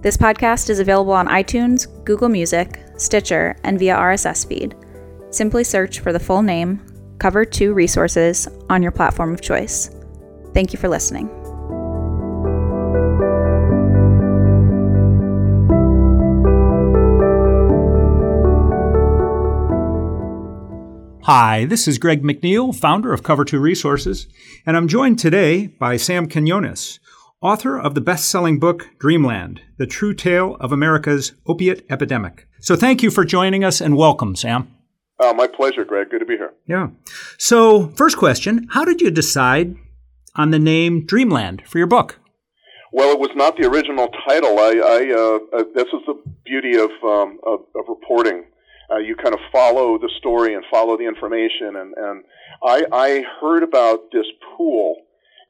This podcast is available on iTunes, Google Music, Stitcher, and via RSS feed. Simply search for the full name, Cover 2 Resources, on your platform of choice. Thank you for listening. Hi, this is Greg McNeil, founder of Cover 2 Resources, and I'm joined today by Sam Quinones, author of the best selling book Dreamland The True Tale of America's Opiate Epidemic. So thank you for joining us and welcome, Sam. Uh, my pleasure, Greg. Good to be here. Yeah. So, first question How did you decide on the name Dreamland for your book? Well, it was not the original title. I, I uh, uh, this is the beauty of um, of, of, reporting. Uh, you kind of follow the story and follow the information. And, and I, I heard about this pool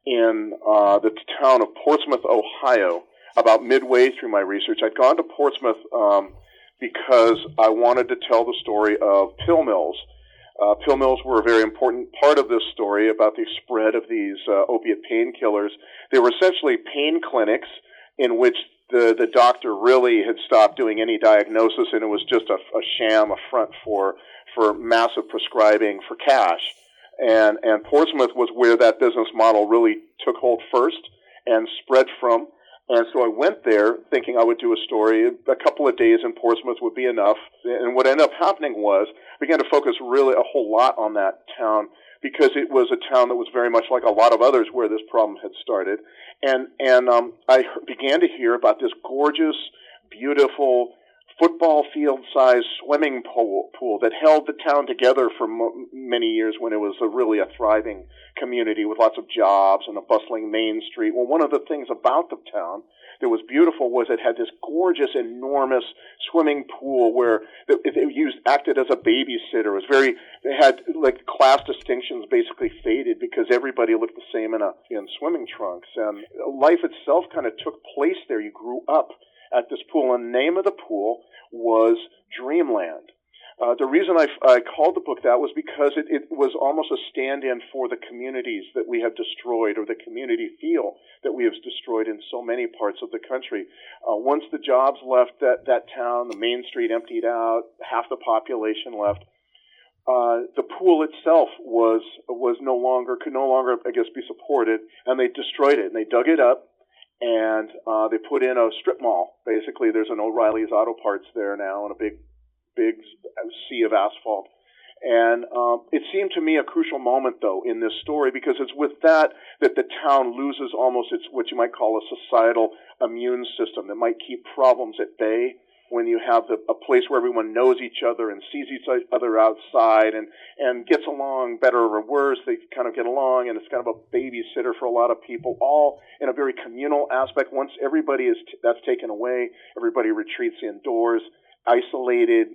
in uh, the town of Portsmouth, Ohio, about midway through my research. I'd gone to Portsmouth um, because I wanted to tell the story of pill mills. Uh, pill mills were a very important part of this story about the spread of these uh, opiate painkillers. They were essentially pain clinics in which the, the doctor really had stopped doing any diagnosis and it was just a, a sham, a front for, for massive prescribing for cash and and Portsmouth was where that business model really took hold first and spread from. And so I went there thinking I would do a story. A couple of days in Portsmouth would be enough. And what ended up happening was I began to focus really a whole lot on that town because it was a town that was very much like a lot of others where this problem had started. And and um, I began to hear about this gorgeous, beautiful football field sized swimming pool, pool that held the town together for many years when it was a really a thriving community with lots of jobs and a bustling main street. Well, one of the things about the town that was beautiful was it had this gorgeous, enormous swimming pool where it, it used acted as a babysitter. It was very they had like class distinctions basically faded because everybody looked the same in a in swimming trunks and life itself kind of took place there. You grew up at this pool. And the name of the pool was Dreamland. Uh, the reason I, I called the book that was because it, it was almost a stand-in for the communities that we have destroyed, or the community feel that we have destroyed in so many parts of the country. Uh, once the jobs left that that town, the main street emptied out, half the population left. Uh, the pool itself was was no longer could no longer, I guess, be supported, and they destroyed it and they dug it up and uh, they put in a strip mall. Basically, there's an O'Reilly's Auto Parts there now, and a big, big sea of asphalt. And um, it seemed to me a crucial moment, though, in this story because it's with that that the town loses almost its what you might call a societal immune system that might keep problems at bay when you have the, a place where everyone knows each other and sees each other outside and, and gets along better or worse, they kind of get along and it's kind of a babysitter for a lot of people, all in a very communal aspect. Once everybody is, t- that's taken away, everybody retreats indoors, isolated,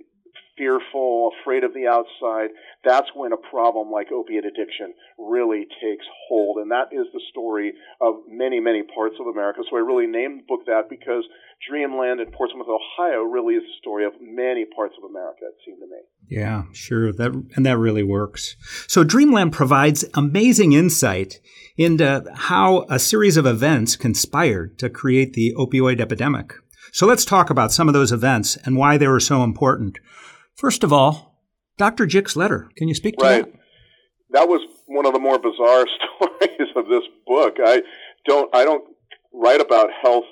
fearful, afraid of the outside, that's when a problem like opiate addiction really takes hold. And that is the story of many, many parts of America. So I really named the book that because Dreamland in Portsmouth, Ohio really is the story of many parts of America, it seemed to me. Yeah, sure. That and that really works. So Dreamland provides amazing insight into how a series of events conspired to create the opioid epidemic. So let's talk about some of those events and why they were so important. First of all, Dr. Jick's letter. Can you speak to right. that? That was one of the more bizarre stories of this book. I don't I don't write about health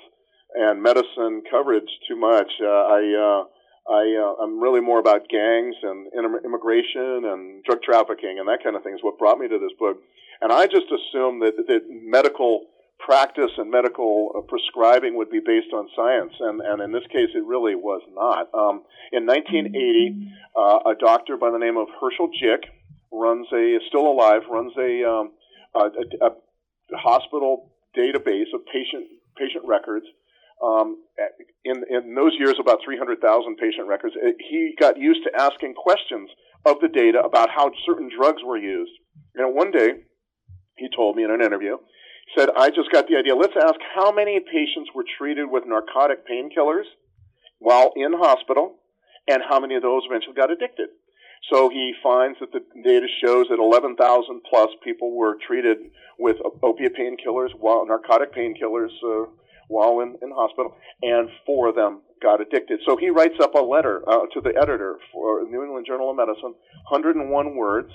and medicine coverage too much. Uh, I uh, I, uh, I'm really more about gangs and immigration and drug trafficking and that kind of thing is what brought me to this book. And I just assumed that, that medical practice and medical uh, prescribing would be based on science, and, and in this case, it really was not. Um, in 1980, uh, a doctor by the name of Herschel Jick runs a, still alive, runs a, um, a, a, a hospital database of patient patient records um, in, in those years, about 300,000 patient records. Uh, he got used to asking questions of the data about how certain drugs were used. And one day, he told me in an interview, said, I just got the idea. Let's ask how many patients were treated with narcotic painkillers while in hospital, and how many of those eventually got addicted. So he finds that the data shows that 11,000 plus people were treated with opiate painkillers, while narcotic painkillers, uh, while in, in hospital, and four of them got addicted. So he writes up a letter uh, to the editor for New England Journal of Medicine, 101 words,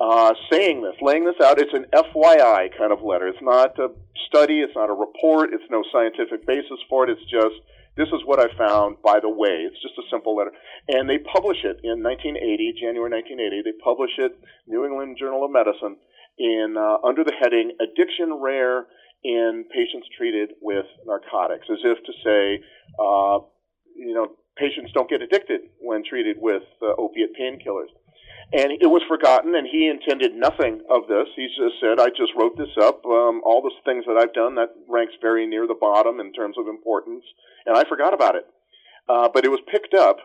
uh, saying this, laying this out. It's an FYI kind of letter. It's not a study. It's not a report. It's no scientific basis for it. It's just this is what I found. By the way, it's just a simple letter, and they publish it in 1980, January 1980. They publish it, New England Journal of Medicine, in uh, under the heading "Addiction Rare in patients treated with narcotics, as if to say, uh, you know, patients don't get addicted when treated with uh, opiate painkillers. And it was forgotten, and he intended nothing of this. He just said, I just wrote this up. Um, all the things that I've done, that ranks very near the bottom in terms of importance, and I forgot about it. Uh, but it was picked up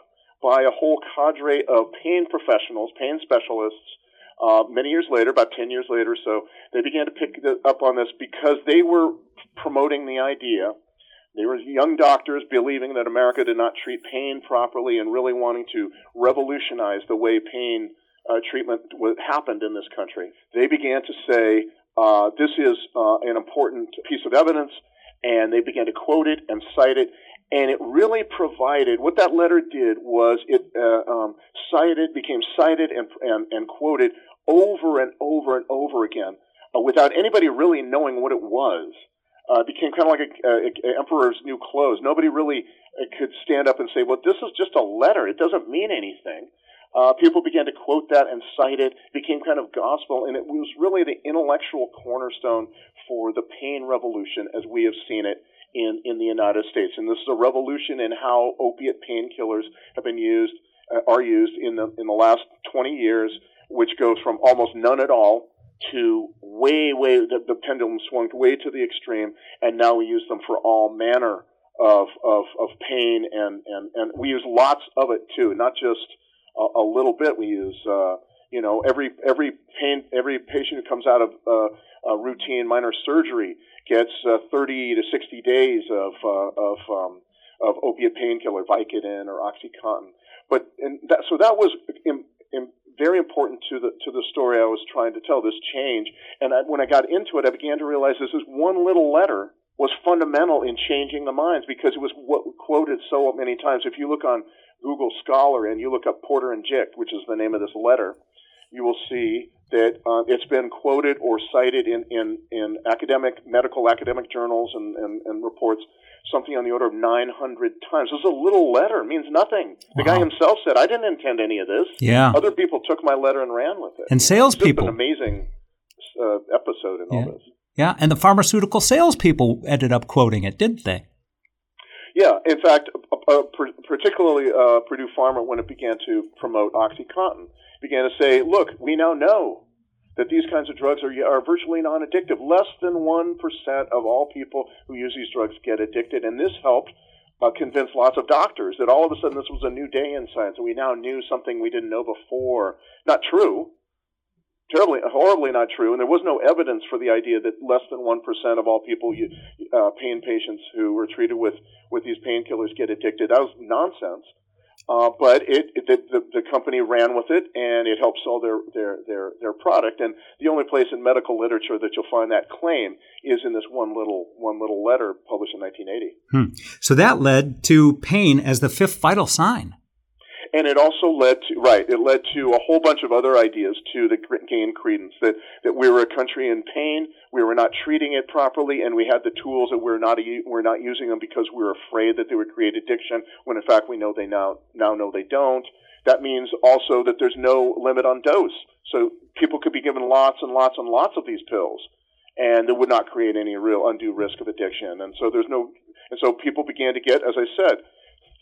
by a whole cadre of pain professionals, pain specialists, uh, many years later, about 10 years later so, they began to pick up on this because they were promoting the idea. They were young doctors believing that America did not treat pain properly and really wanting to revolutionize the way pain uh, treatment happened in this country. They began to say, uh, this is uh, an important piece of evidence, and they began to quote it and cite it. And it really provided what that letter did was it uh, um, cited, became cited and, and, and quoted over and over and over again uh, without anybody really knowing what it was. Uh, it became kind of like a, a, a emperor's new clothes. Nobody really could stand up and say, "Well, this is just a letter. It doesn't mean anything." Uh, people began to quote that and cite it. it. Became kind of gospel, and it was really the intellectual cornerstone for the pain revolution as we have seen it in in the United States. And this is a revolution in how opiate painkillers have been used, uh, are used in the in the last 20 years which goes from almost none at all to way, way, the, the pendulum swung way to the extreme, and now we use them for all manner of, of, of pain, and, and, and we use lots of it too, not just a, a little bit. We use, uh, you know, every, every pain, every patient who comes out of uh, a routine minor surgery gets uh, 30 to 60 days of, uh, of, um, of opiate painkiller, Vicodin or OxyContin. But and that, so that was very important to the to the story I was trying to tell. This change, and I, when I got into it, I began to realize this is one little letter was fundamental in changing the minds because it was what, quoted so many times. If you look on Google Scholar and you look up Porter and Jick, which is the name of this letter, you will see that uh, it's been quoted or cited in, in, in academic, medical academic journals and, and, and reports something on the order of 900 times. This is a little letter. It means nothing. The guy himself said, I didn't intend any of this. Yeah. Other people took my letter and ran with it. And salespeople. an amazing uh, episode in yeah. all this. Yeah, and the pharmaceutical salespeople ended up quoting it, didn't they? Yeah, in fact, uh, particularly uh, Purdue Pharma, when it began to promote OxyContin, began to say, look, we now know that these kinds of drugs are, are virtually non addictive. Less than 1% of all people who use these drugs get addicted. And this helped uh, convince lots of doctors that all of a sudden this was a new day in science and we now knew something we didn't know before. Not true. Terribly, horribly not true. And there was no evidence for the idea that less than 1% of all people, uh, pain patients who were treated with, with these painkillers get addicted. That was nonsense. Uh, but it, it the, the, company ran with it, and it helped sell their, their, their, their product. And the only place in medical literature that you'll find that claim is in this one little one little letter published in 1980. Hmm. So that led to pain as the fifth vital sign. And it also led to right. It led to a whole bunch of other ideas too that gained credence. That that we were a country in pain, we were not treating it properly, and we had the tools that we're not we're not using them because we were afraid that they would create addiction. When in fact we know they now now know they don't. That means also that there's no limit on dose, so people could be given lots and lots and lots of these pills, and it would not create any real undue risk of addiction. And so there's no, and so people began to get, as I said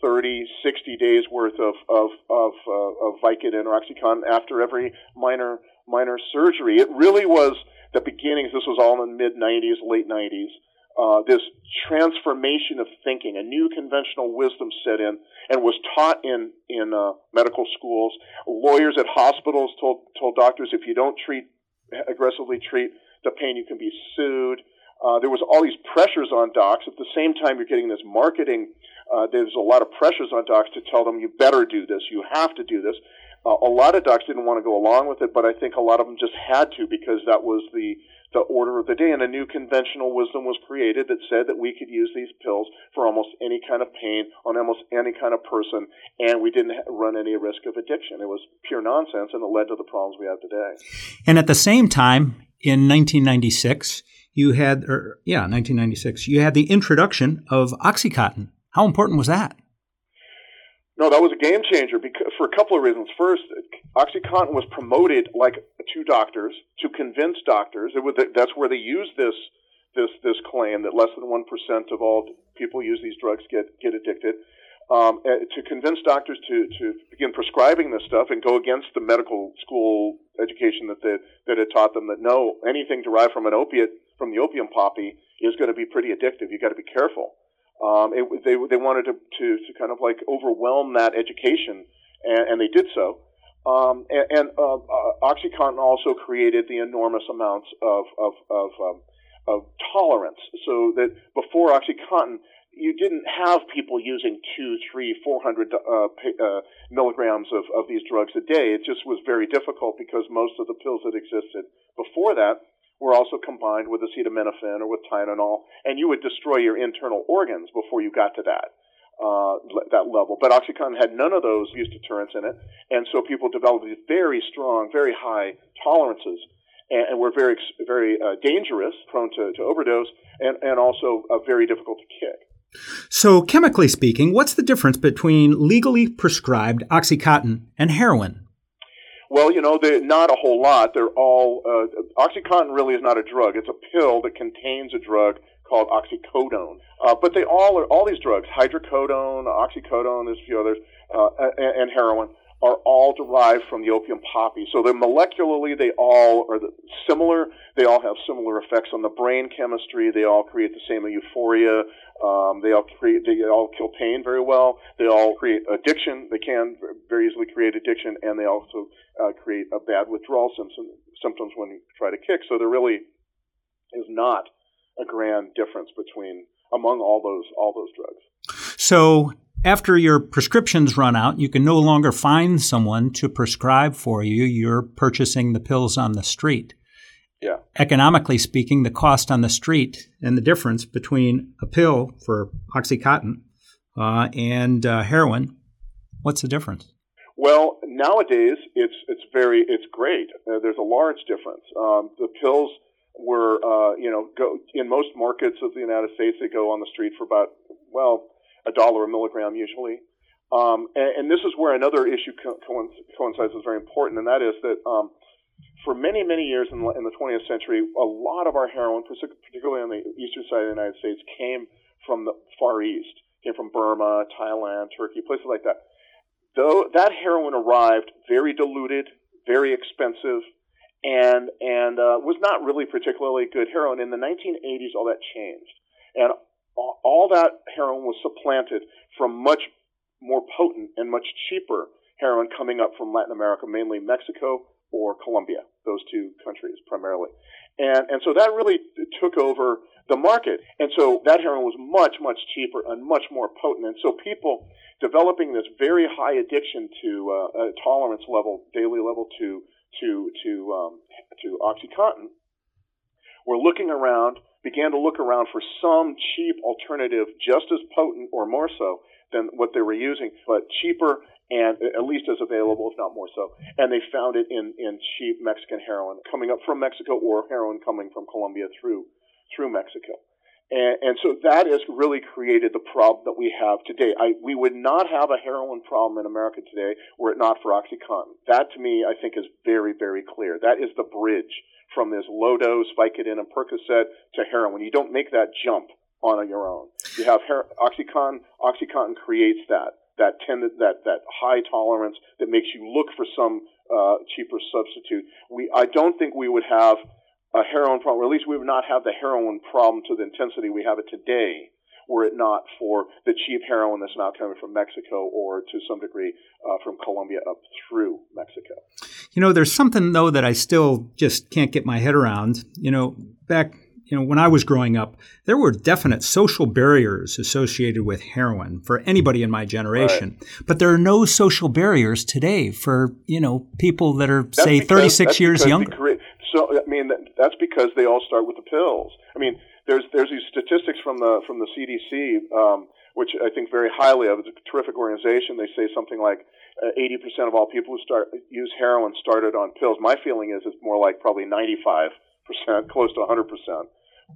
30, 60 days worth of of of, uh, of Vicodin or OxyContin after every minor minor surgery. It really was the beginnings. This was all in the mid 90s, late 90s. Uh, this transformation of thinking, a new conventional wisdom set in, and was taught in in uh, medical schools. Lawyers at hospitals told told doctors if you don't treat aggressively treat the pain, you can be sued. Uh, there was all these pressures on docs. At the same time, you're getting this marketing uh, there's a lot of pressures on docs to tell them you better do this, you have to do this. Uh, a lot of docs didn't want to go along with it, but I think a lot of them just had to because that was the the order of the day, and a new conventional wisdom was created that said that we could use these pills for almost any kind of pain on almost any kind of person, and we didn't run any risk of addiction. It was pure nonsense, and it led to the problems we have today. And at the same time, in 1996, you had, or yeah, 1996, you had the introduction of OxyContin. How important was that? No, that was a game changer because, for a couple of reasons. First, OxyContin was promoted like to doctors to convince doctors. It Was, that's where they use this this this claim that less than one percent of all people use these drugs get get addicted. Um, eh, to convince doctors to to begin prescribing this stuff and go against the medical school education that they, that had taught them that no anything derived from an opiate from the opium poppy is going to be pretty addictive. You got to be careful. Um, it, they they wanted to, to to kind of like overwhelm that education, and, and they did so. Um, and, and uh, uh, OxyContin also created the enormous amounts of of of, um, of tolerance, so that before OxyContin, you didn't have people using two, three, four hundred uh, uh, milligrams of, of these drugs a day. It just was very difficult because most of the pills that existed before that were also combined with acetaminophen or with Tylenol, and you would destroy your internal organs before you got to that. Uh, that level, but OxyContin had none of those use deterrents in it, and so people developed these very strong, very high tolerances, and, and were very, very uh, dangerous, prone to, to overdose, and, and also uh, very difficult to kick. So, chemically speaking, what's the difference between legally prescribed OxyContin and heroin? Well, you know, they're not a whole lot. They're all uh, OxyContin really is not a drug. It's a pill that contains a drug called oxycodone. Uh, but they all are all these drugs: hydrocodone, oxycodone, there's a few others, uh, and, and heroin are all derived from the opium poppy. So they're molecularly, they all are similar. They all have similar effects on the brain chemistry. They all create the same euphoria. Um, they all create, they all kill pain very well. They all create addiction. They can very easily create addiction, and they also uh, create a bad withdrawal symptom, symptoms when you try to kick. So there really is not a grand difference between among all those all those drugs. So after your prescriptions run out, you can no longer find someone to prescribe for you. You're purchasing the pills on the street. Yeah. Economically speaking, the cost on the street and the difference between a pill for OxyContin uh, and uh, heroin, what's the difference? Well, nowadays it's it's very it's great. Uh, there's a large difference. Um, the pills were uh, you know go in most markets of the United States they go on the street for about well a dollar a milligram usually. Um, and, and, this is where another issue co- coincides is very important, and that is that um, for many, many years in, in, the 20th century, a lot of our heroin, particularly on the eastern side of the United States, came from the Far East, came from Burma, Thailand, Turkey, places like that. Though that heroin arrived very diluted, very expensive, and and uh, was not really particularly good heroin. In the 1980s, all that changed, and all that heroin was supplanted from much more potent and much cheaper heroin coming up from Latin America, mainly Mexico or Colombia, those two countries primarily. And, and so that really took over the market. And so that heroin was much, much cheaper and much more potent. And so people developing this very high addiction to uh, a tolerance level, daily level to, to, to, um, to OxyContin were looking around began to look around for some cheap alternative just as potent or more so than what they were using, but cheaper and at least as available, if not more so. And they found it in, in cheap Mexican heroin coming up from Mexico or heroin coming from Colombia through through Mexico. And, and so that has really created the problem that we have today. I, we would not have a heroin problem in America today were it not for OxyContin. That to me, I think, is very, very clear. That is the bridge from this low dose Vicodin and Percocet to heroin. You don't make that jump on your own. You have her- OxyContin. OxyContin creates that that tend that that high tolerance that makes you look for some uh, cheaper substitute. We I don't think we would have a heroin problem, or at least we would not have the heroin problem to the intensity we have it today, were it not for the cheap heroin that's now coming from Mexico or to some degree uh, from Colombia up through Mexico. You know, there's something though that I still just can't get my head around. You know, back you know, when I was growing up, there were definite social barriers associated with heroin for anybody in my generation. Right. But there are no social barriers today for, you know, people that are, that's say, because, 36 years younger. so, Mean, that's because they all start with the pills. I mean, there's, there's these statistics from the, from the CDC, um, which I think very highly of. It's a terrific organization. They say something like uh, 80% of all people who start use heroin started on pills. My feeling is it's more like probably 95%, close to 100%.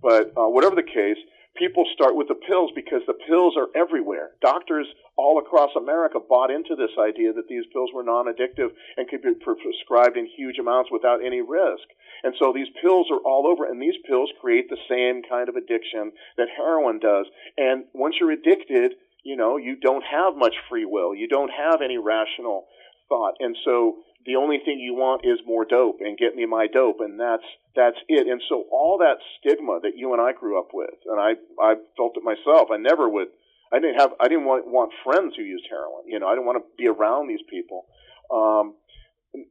But uh, whatever the case, people start with the pills because the pills are everywhere. Doctors all across America bought into this idea that these pills were non-addictive and could be prescribed in huge amounts without any risk. And so these pills are all over, and these pills create the same kind of addiction that heroin does. And once you're addicted, you know, you don't have much free will. You don't have any rational thought. And so the only thing you want is more dope and get me my dope and that's that's it. And so all that stigma that you and I grew up with and I I felt it myself I never would I didn't have I didn't want want friends who used heroin you know I didn't want to be around these people. Um,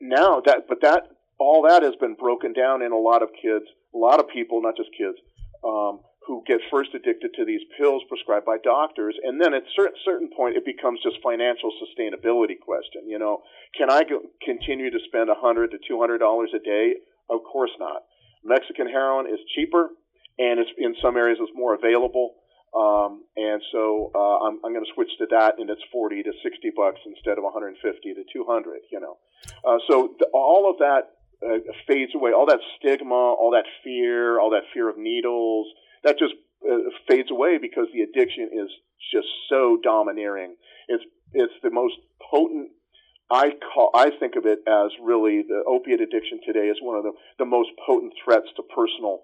now that but that all that has been broken down in a lot of kids a lot of people not just kids um, who get first addicted to these pills prescribed by doctors, and then at a certain, certain point it becomes just financial sustainability question. You know, can I go, continue to spend a hundred to two hundred dollars a day? Of course not. Mexican heroin is cheaper, and it's in some areas it's more available. Um, and so uh, I'm, I'm going to switch to that, and it's 40 to 60 bucks instead of 150 to 200. You know, uh, so the, all of that uh, fades away. All that stigma, all that fear, all that fear of needles, that just uh, fades away because the addiction is just so domineering. It's it's the most potent. I call I think of it as really the opiate addiction today is one of the the most potent threats to personal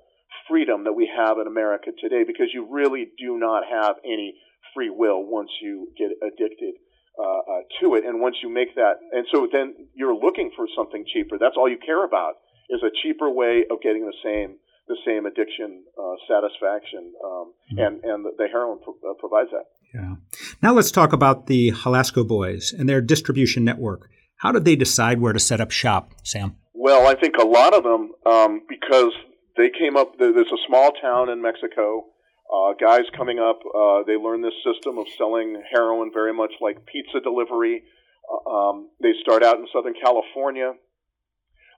freedom that we have in America today because you really do not have any free will once you get addicted uh, uh, to it, and once you make that, and so then you're looking for something cheaper. That's all you care about is a cheaper way of getting the same the same addiction uh, satisfaction, um, mm-hmm. and and the heroin pro- uh, provides that. Yeah. Now let's talk about the Xalisco Boys and their distribution network. How did they decide where to set up shop, Sam? Well, I think a lot of them um, because they came up. There's a small town in Mexico. Uh, guys coming up, uh, they learn this system of selling heroin very much like pizza delivery. Uh, um, they start out in Southern California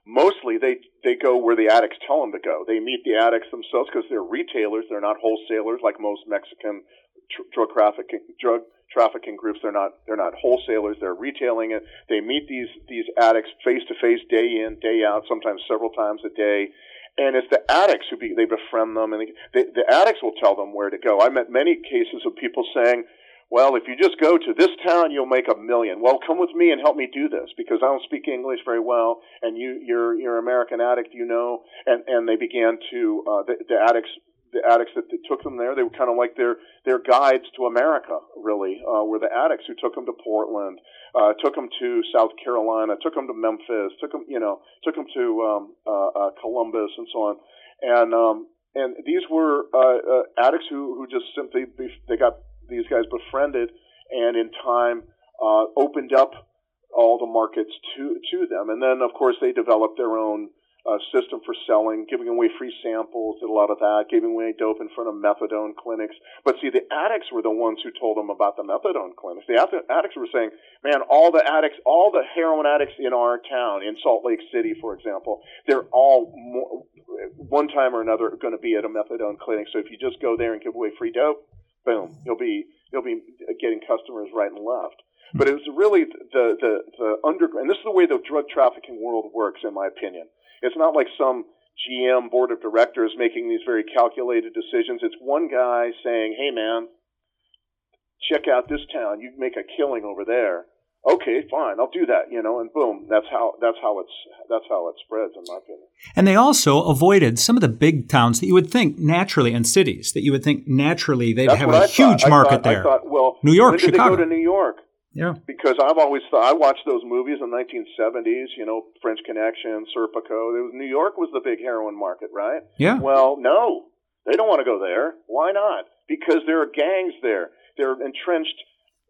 mostly they they go where the addicts tell them to go. They meet the addicts themselves because they're retailers. They're not wholesalers like most Mexican tr- drug trafficking drug trafficking groups. They're not they're not wholesalers. They're retailing it. They meet these these addicts face to face, day in, day out, sometimes several times a day. And it's the addicts who be, they befriend them, and they, the addicts will tell them where to go. I met many cases of people saying, well, if you just go to this town, you'll make a million. Well, come with me and help me do this because I don't speak English very well, and you, you're you're an American addict, you know. And and they began to uh, the, the addicts the addicts that, that took them there. They were kind of like their their guides to America, really. Uh, were the addicts who took them to Portland, uh, took them to South Carolina, took them to Memphis, took them you know took them to um, uh, uh, Columbus and so on. And um, and these were uh, uh, addicts who who just simply they got these guys befriended, and in time uh, opened up all the markets to to them. And then, of course, they developed their own uh, system for selling, giving away free samples, did a lot of that, giving away dope in front of methadone clinics. But see, the addicts were the ones who told them about the methadone clinics. The addicts were saying, man, all the addicts, all the heroin addicts in our town, in Salt Lake City, for example, they're all more, one time or another going to be at a methadone clinic. So if you just go there and give away free dope, boom, you'll be you'll be getting customers right and left. But it was really the the the underground. And this is the way the drug trafficking world works, in my opinion. It's not like some GM board of directors making these very calculated decisions. It's one guy saying, "Hey, man, check out this town. You make a killing over there." Okay, fine, I'll do that. You know, and boom, that's how that's how it's that's how it spreads, in my opinion. And they also avoided some of the big towns that you would think naturally, and cities that you would think naturally they'd that's have a I huge thought. market I thought, there. I thought, well, New York, when did Chicago. they go to New York? Yeah. Because I've always thought I watched those movies in the 1970s, you know, French Connection, Serpico. It was New York was the big heroin market, right? Yeah. Well, no, they don't want to go there. Why not? Because there are gangs there. There are entrenched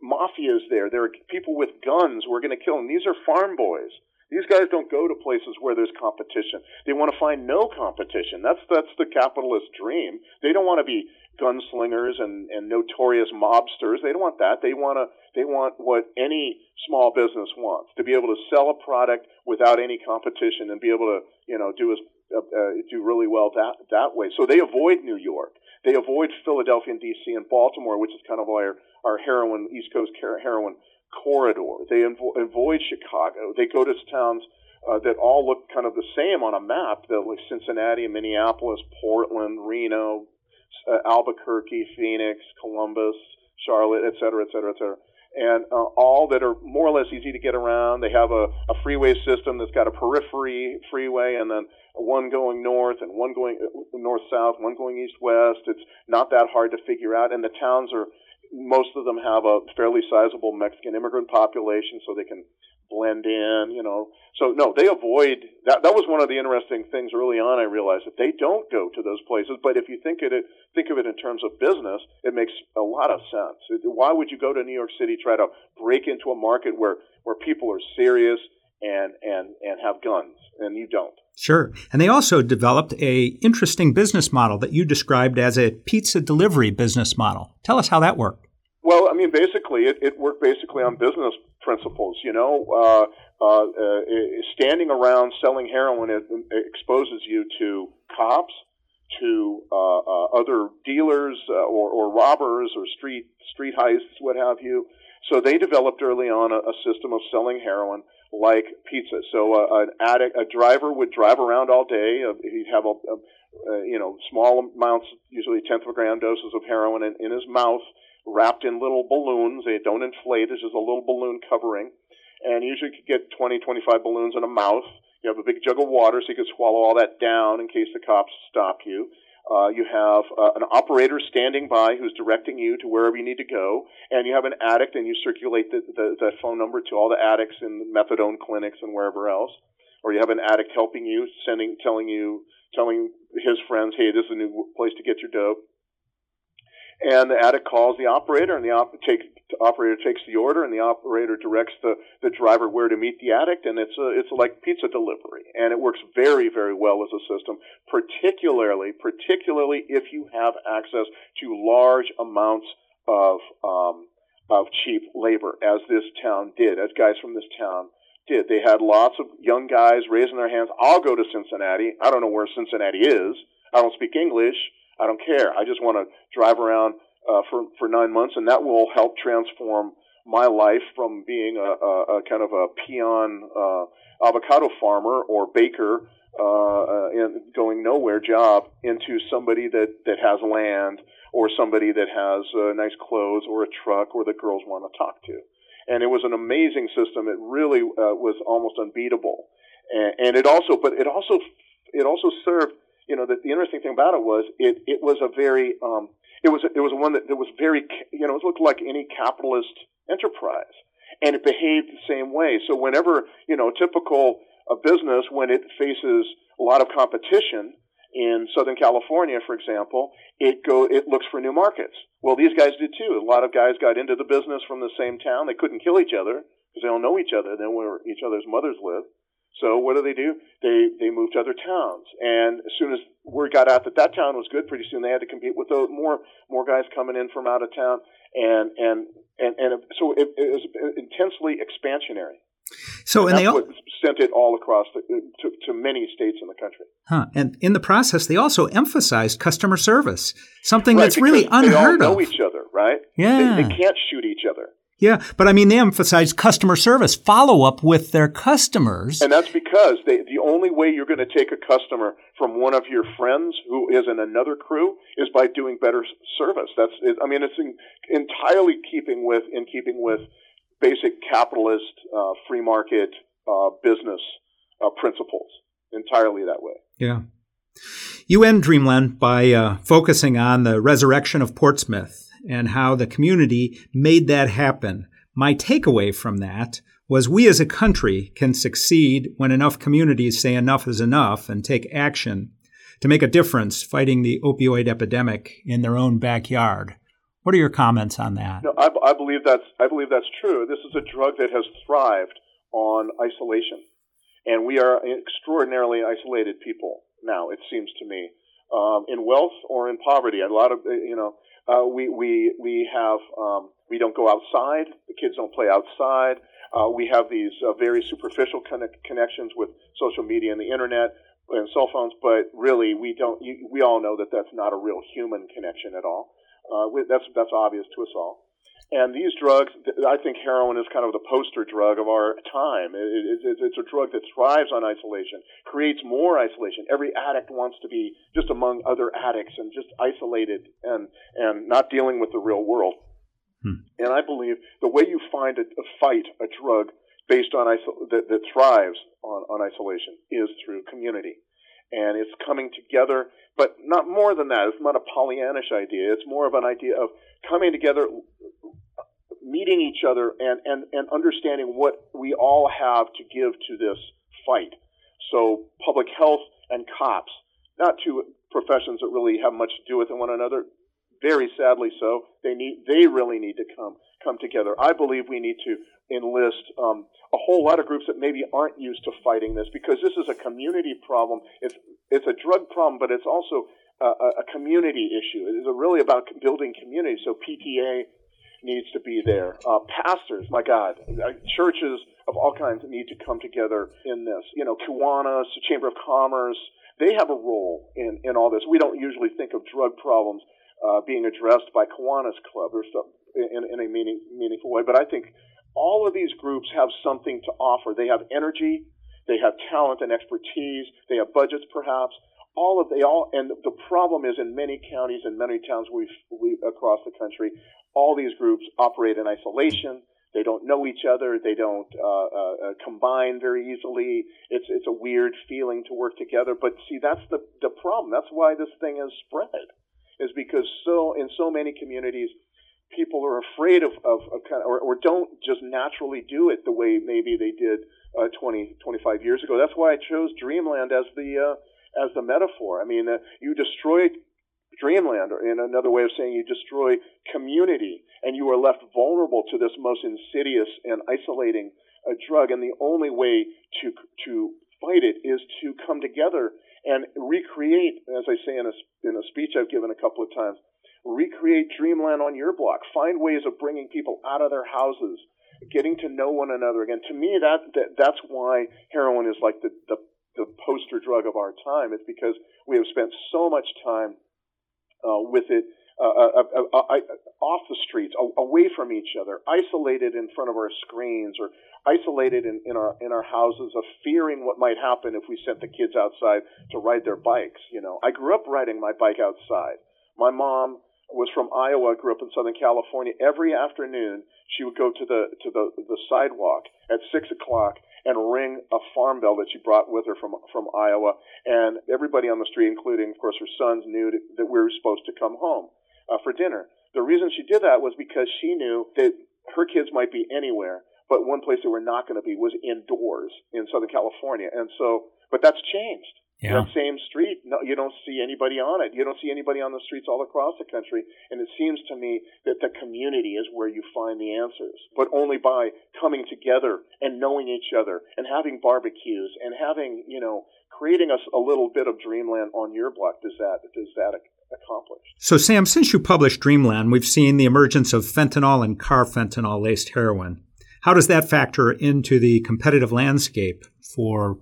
mafias there. There are people with guns who are going to kill them. These are farm boys. These guys don't go to places where there's competition. They want to find no competition. That's that's the capitalist dream. They don't want to be gunslingers and, and notorious mobsters. They don't want that. They want to they want what any small business wants to be able to sell a product without any competition and be able to you know do as uh, uh, do really well that that way. So they avoid New York. They avoid Philadelphia and D.C. and Baltimore, which is kind of our our heroin East Coast heroin corridor. They avo- avoid Chicago. They go to towns uh, that all look kind of the same on a map, that like Cincinnati, Minneapolis, Portland, Reno, uh, Albuquerque, Phoenix, Columbus, Charlotte, et cetera, et cetera, et cetera. And uh, all that are more or less easy to get around. They have a, a freeway system that's got a periphery freeway and then one going north and one going uh, north south, one going east west. It's not that hard to figure out. And the towns are most of them have a fairly sizable Mexican immigrant population, so they can blend in, you know. So no, they avoid that. That was one of the interesting things early on. I realized that they don't go to those places. But if you think of it, think of it in terms of business, it makes a lot of sense. Why would you go to New York City try to break into a market where where people are serious and and and have guns, and you don't? Sure. And they also developed a interesting business model that you described as a pizza delivery business model. Tell us how that worked. Well, I mean, basically, it, it worked basically on business principles. You know, uh, uh, uh, standing around selling heroin it, it exposes you to cops, to uh, uh, other dealers uh, or, or robbers or street street heists, what have you. So they developed early on a, a system of selling heroin like pizza. So uh, an addict, a driver would drive around all day. Uh, he'd have a, a, uh, you know small amounts, usually a tenth of a gram doses of heroin in, in his mouth, wrapped in little balloons. They don't inflate. It's just a little balloon covering, and usually you could get 20, 25 balloons in a mouth. You have a big jug of water, so you could swallow all that down in case the cops stop you. Uh, you have uh, an operator standing by who's directing you to wherever you need to go, and you have an addict, and you circulate the, the, the phone number to all the addicts in the methadone clinics and wherever else. Or you have an addict helping you, sending, telling you, telling his friends, "Hey, this is a new place to get your dope." And the addict calls the operator, and the op- take, operator takes the order, and the operator directs the, the driver where to meet the addict, and it's a, it's like pizza delivery, and it works very very well as a system, particularly particularly if you have access to large amounts of um, of cheap labor, as this town did, as guys from this town did. They had lots of young guys raising their hands. I'll go to Cincinnati. I don't know where Cincinnati is. I don't speak English. I don't care. I just want to drive around uh, for for nine months, and that will help transform my life from being a, a, a kind of a peon uh, avocado farmer or baker uh, and going nowhere job into somebody that that has land or somebody that has uh, nice clothes or a truck or the girls want to talk to. And it was an amazing system. It really uh, was almost unbeatable, and, and it also, but it also, it also served you know, the, the interesting thing about it was it, it was a very, um, it was, it was one that, that was very, you know, it looked like any capitalist enterprise. And it behaved the same way. So whenever, you know, typical a business, when it faces a lot of competition in Southern California, for example, it go, it looks for new markets. Well, these guys did too. A lot of guys got into the business from the same town. They couldn't kill each other because they don't know each other. They know where each other's mothers live. So what do they do? They they move to other towns, and as soon as word got out that that town was good, pretty soon they had to compete with those more more guys coming in from out of town, and and and and so it, it was intensely expansionary. So, and, and they all, sent it all across the, to, to many states in the country. Huh. And in the process, they also emphasized customer service, something right, that's really unheard they all know each other, right? Yeah. They, they can't shoot each other. Yeah, but I mean, they emphasize customer service, follow up with their customers. And that's because they, the only way you're going to take a customer from one of your friends who is in another crew is by doing better service. That's, it, I mean, it's in, entirely keeping with, in keeping with basic capitalist, uh, free market, uh, business uh, principles. Entirely that way. Yeah. You end Dreamland by uh, focusing on the resurrection of Portsmouth and how the community made that happen. My takeaway from that was we as a country can succeed when enough communities say enough is enough and take action to make a difference fighting the opioid epidemic in their own backyard. What are your comments on that? No, I, I believe that's I believe that's true. This is a drug that has thrived on isolation, and we are extraordinarily isolated people now. It seems to me, um, in wealth or in poverty. A lot of you know, uh, we we we have um, we don't go outside. The kids don't play outside. Uh, we have these uh, very superficial connect- connections with social media and the internet and cell phones, but really we don't. You, we all know that that's not a real human connection at all. Uh, we, that's that's obvious to us all. And these drugs, I think heroin is kind of the poster drug of our time. It, it, it's a drug that thrives on isolation, creates more isolation. Every addict wants to be just among other addicts and just isolated and, and not dealing with the real world. Hmm. And I believe the way you find a, a fight a drug based on iso- that, that thrives on, on isolation is through community and it's coming together. But not more than that. It's not a Pollyannish idea. It's more of an idea of coming together, meeting each other, and, and, and understanding what we all have to give to this fight. So public health and cops, not two professions that really have much to do with one another. Very sadly so. They need, they really need to come, come together. I believe we need to enlist um, a whole lot of groups that maybe aren't used to fighting this because this is a community problem. It's it's a drug problem, but it's also a, a community issue. It is really about building community. So PTA needs to be there. Uh, pastors, my God, uh, churches of all kinds need to come together in this. You know, Kiwanis, the Chamber of Commerce, they have a role in, in all this. We don't usually think of drug problems uh, being addressed by Kiwanis Club or stuff in, in a meaning, meaningful way, but I think all of these groups have something to offer. They have energy, they have talent and expertise, they have budgets perhaps. All of they all and the problem is in many counties and many towns we we across the country, all these groups operate in isolation. They don't know each other. They don't uh, uh, uh, combine very easily. It's it's a weird feeling to work together. But see, that's the the problem. That's why this thing has spread, is because so in so many communities, people are afraid of, of, of kind of, or, or, don't just naturally do it the way maybe they did uh, 20, 25 years ago. That's why I chose Dreamland as the uh, as a metaphor. I mean, uh, you destroy Dreamland, or in another way of saying, you destroy community, and you are left vulnerable to this most insidious and isolating uh, drug. And the only way to to fight it is to come together and recreate, as I say in a in a speech I've given a couple of times recreate dreamland on your block. Find ways of bringing people out of their houses, getting to know one another again. To me, that, that that's why heroin is like the, the the poster drug of our time. It's because we have spent so much time uh, with it uh, uh, uh, uh off the streets, away from each other, isolated in front of our screens, or isolated in, in our in our houses, of fearing what might happen if we sent the kids outside to ride their bikes. You know, I grew up riding my bike outside. My mom was from Iowa, grew up in Southern California. Every afternoon, she would go to the to the the sidewalk at six o'clock and ring a farm bell that she brought with her from from Iowa. And everybody on the street, including of course her sons, knew that we were supposed to come home uh, for dinner. The reason she did that was because she knew that her kids might be anywhere, but one place they were not going to be was indoors in Southern California. And so, but that's changed. Yeah. That same street, no, you don't see anybody on it. You don't see anybody on the streets all across the country. And it seems to me that the community is where you find the answers, but only by coming together and knowing each other and having barbecues and having, you know, creating us a, a little bit of dreamland on your block. Does that does that accomplish? So, Sam, since you published Dreamland, we've seen the emergence of fentanyl and carfentanil laced heroin. How does that factor into the competitive landscape for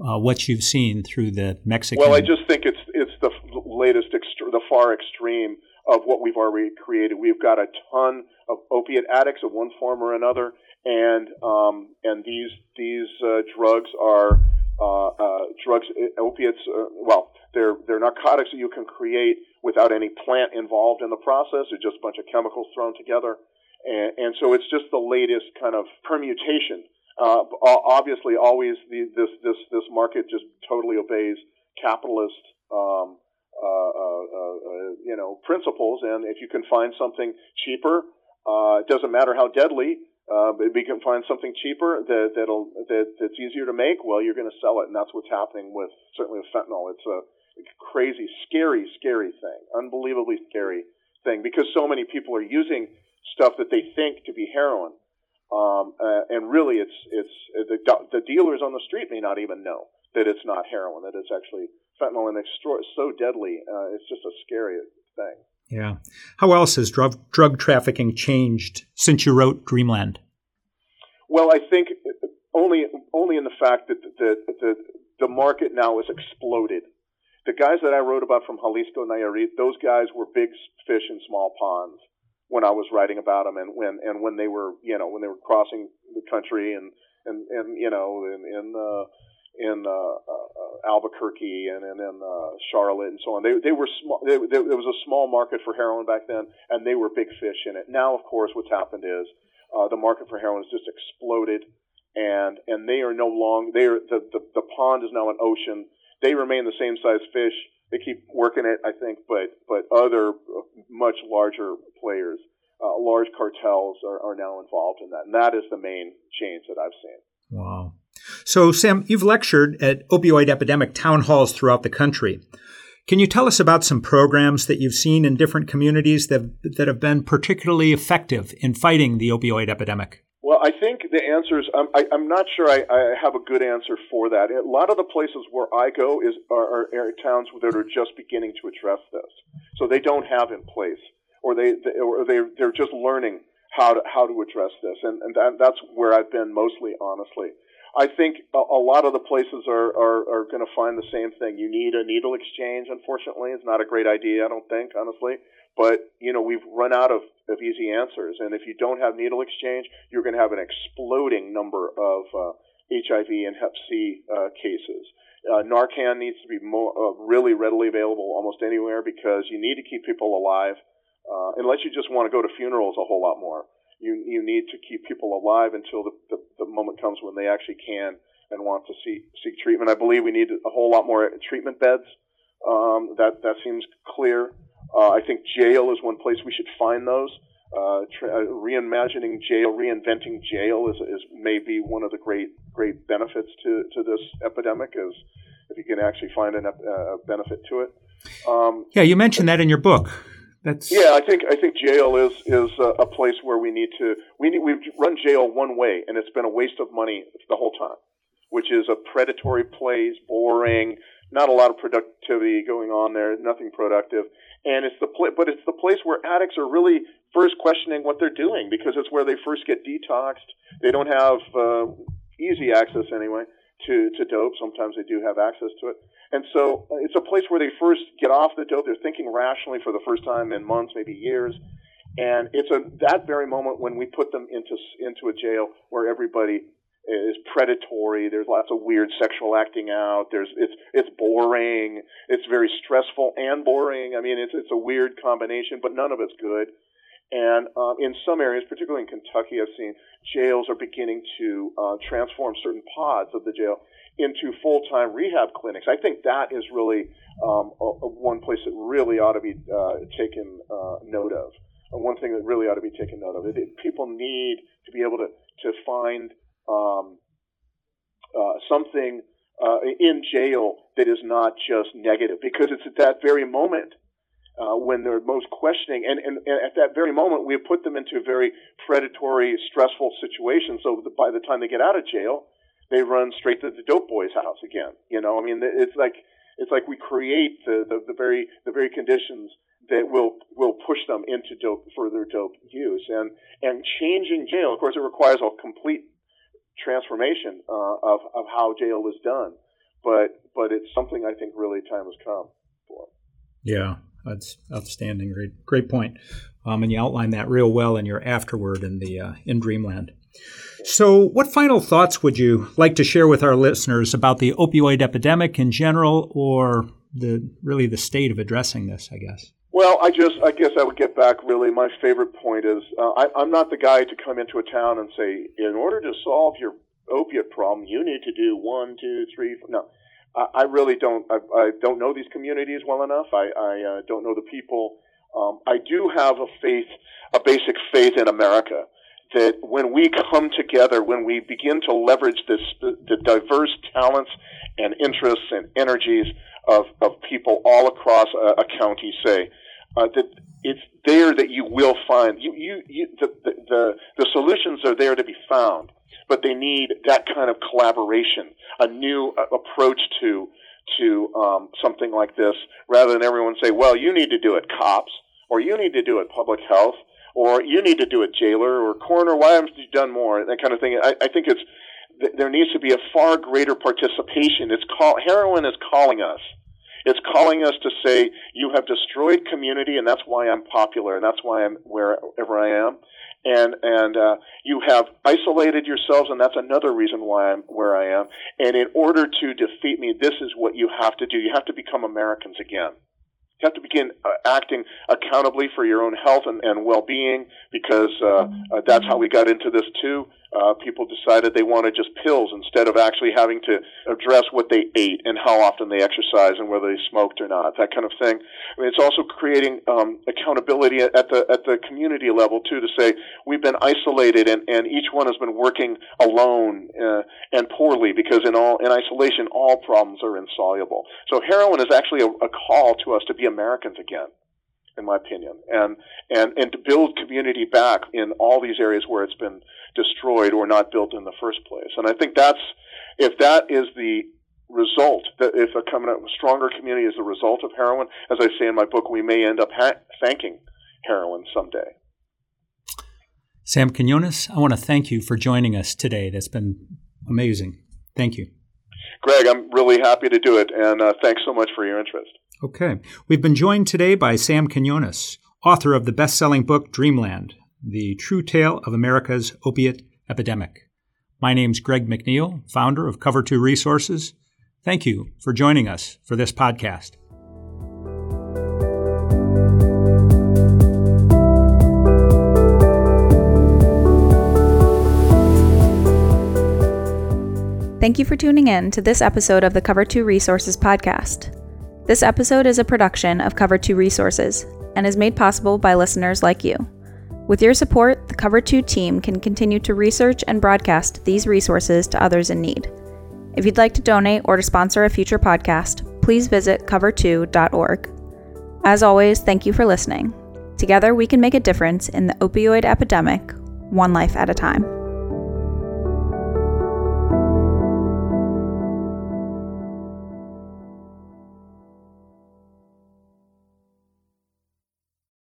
uh, what you've seen through the Mexican? Well, I just think it's it's the latest, extre- the far extreme of what we've already created. We've got a ton of opiate addicts of one form or another, and um, and these these uh, drugs are uh, uh, drugs, uh, opiates. Uh, well, they're they're narcotics that you can create without any plant involved in the process. They're just a bunch of chemicals thrown together, and, and so it's just the latest kind of permutation. Uh, obviously, always the, this this this market just totally obeys capitalist um, uh, uh, uh, you know principles, and if you can find something cheaper, uh it doesn't matter how deadly. if we can find something cheaper that that'll that, that's easier to make, well, you're going to sell it, and that's what's happening with certainly with fentanyl. It's a crazy, scary, scary thing, unbelievably scary thing, because so many people are using stuff that they think to be heroin, um, uh, and really, it's it's the the dealers on the street may not even know that it's not heroin, that it's actually fentanyl, and it's so deadly. Uh, it's just a scary thing. Yeah. How else has drug drug trafficking changed since you wrote Dreamland? Well, I think only only in the fact that the the, the market now has exploded. The guys that I wrote about from Xalisco, Nayarit, those guys were big fish in small ponds when I was writing about them, and when and when they were you know when they were crossing the country and and and you know in in uh, in uh, uh, Albuquerque and, and in uh, Charlotte and so on. They they were small. They, they, there was a small market for heroin back then, and they were big fish in it. Now, of course, what's happened is uh, the market for heroin has just exploded, and and they are no longer they are the, the the pond is now an ocean. They remain the same size fish. They keep working it, I think, but but other much larger players, uh, large cartels are, are now involved in that, and that is the main change that I've seen. Wow. So, Sam, you've lectured at opioid epidemic town halls throughout the country. Can you tell us about some programs that you've seen in different communities that, that have been particularly effective in fighting the opioid epidemic? Well, I think the answer is um, I'm, I, am not sure I, I, have a good answer for that. A lot of the places where I go is are, are towns that are just beginning to address this, so they don't have in place, or they, they or they they're just learning how to how to address this, and and that, that's where I've been mostly, honestly. I think a, a lot of the places are, are, are going to find the same thing. You need a needle exchange, unfortunately. It's not a great idea, I don't think, honestly. But, you know, we've run out of, of easy answers. And if you don't have needle exchange, you're going to have an exploding number of uh, HIV and Hep C uh, cases. Uh, Narcan needs to be more, uh, really readily available almost anywhere because you need to keep people alive, uh, unless you just want to go to funerals a whole lot more you you need to keep people alive until the, the, the moment comes when they actually can and want to seek seek treatment. I believe we need a whole lot more treatment beds. Um, that that seems clear. Uh, I think jail is one place we should find those. Uh, tra- uh, reimagining jail, reinventing jail is, is maybe one of the great great benefits to, to this epidemic is if you can actually find a uh, benefit to it. Um, yeah, you mentioned that in your book. That's yeah. I think I think jail is is a, a place where we need to we need we've run jail one way, and it's been a waste of money the whole time, which is a predatory place, boring, not a lot of productivity going on there, nothing productive, and it's the pl- but it's the place where addicts are really first questioning what they're doing because it's where they first get detoxed. They don't have uh, easy access anyway to to dope. Sometimes they do have access to it and so uh, it's a place where they first get off the dope. They're thinking rationally for the first time in months, maybe years. And it's a that very moment when we put them into into a jail where everybody is predatory. There's lots of weird sexual acting out. There's it's it's boring. It's very stressful and boring. I mean, it's it's a weird combination, but none of it's good. And um, in some areas, particularly in Kentucky, I've seen jails are beginning to uh, transform certain pods of the jail into full-time rehab clinics. I think that is really um, a, a one place that really ought to be uh, taken uh, note of. And one thing that really ought to be taken note of. It, it, people need to be able to to find um, uh, something uh, in jail that is not just negative, because it's at that very moment. Uh, when they're most questioning, and, and, and, at that very moment, we have put them into a very predatory, stressful situation. So by the time they get out of jail, they run straight to the dope boy's house again. You know, I mean, it's like it's like we create the, the, the very the very conditions that will will push them into dope further dope use and and changing jail. Of course, it requires a complete transformation uh, of of how jail is done, but but it's something I think really time has come for. Yeah, that's outstanding. Great great point. Um, and you outline that real well in your afterword in the uh, in Dreamland. So, what final thoughts would you like to share with our listeners about the opioid epidemic in general, or the really the state of addressing this? I guess. Well, I just, I guess I would get back. Really, my favorite point is, uh, I, I'm not the guy to come into a town and say, in order to solve your opiate problem, you need to do one, two, three. Four. No, I, I really don't. I, I don't know these communities well enough. I, I uh, don't know the people. Um, I do have a faith, a basic faith in America that when we come together, when we begin to leverage this, the diverse talents and interests and energies of, of people all across a, a county, say, uh, that it's there that you will find you, you, you the, the, the, the solutions are there to be found, but they need that kind of collaboration, a new uh, approach to to um, something like this, rather than everyone say, "Well, you need to do it, cops," or "You need to do it, public health," or "You need to do it, jailer," or "Coroner." Why haven't you done more? That kind of thing. I, I think it's there needs to be a far greater participation. It's call, heroin is calling us it's calling us to say, you have destroyed community, and that's why I'm popular, and that's why I'm wherever I am. And and uh, you have isolated yourselves, and that's another reason why I'm where I am. And in order to defeat me, this is what you have to do. You have to become Americans again. You have to begin uh, acting accountably for your own health and, and well-being because uh, uh, that's how we got into this too. Uh, people decided they wanted just pills instead of actually having to address what they ate and how often they exercised and whether they smoked or not, that kind of thing. I mean, it's also creating um, accountability at the at the community level too to say we've been isolated and, and each one has been working alone uh, and poorly because in all in isolation all problems are insoluble. So heroin is actually a, a call to us to be Americans again in my opinion, and and and to build community back in all these areas where it's been destroyed or not built in the first place. And I think that's if that is the result that if a coming stronger community is the result of heroin, as I say in my book, we may end up ha- thanking heroin someday. Sam Quinones, I want to thank you for joining us today. That's been amazing. Thank you. Greg, I'm really happy to do it, and uh, thanks so much for your interest. Okay. We've been joined today by Sam Quinones, author of the best selling book Dreamland The True Tale of America's Opiate Epidemic. My name's Greg McNeil, founder of Cover 2 Resources. Thank you for joining us for this podcast. Thank you for tuning in to this episode of the Cover 2 Resources podcast. This episode is a production of Cover 2 Resources and is made possible by listeners like you. With your support, the Cover 2 team can continue to research and broadcast these resources to others in need. If you'd like to donate or to sponsor a future podcast, please visit cover2.org. As always, thank you for listening. Together, we can make a difference in the opioid epidemic, one life at a time.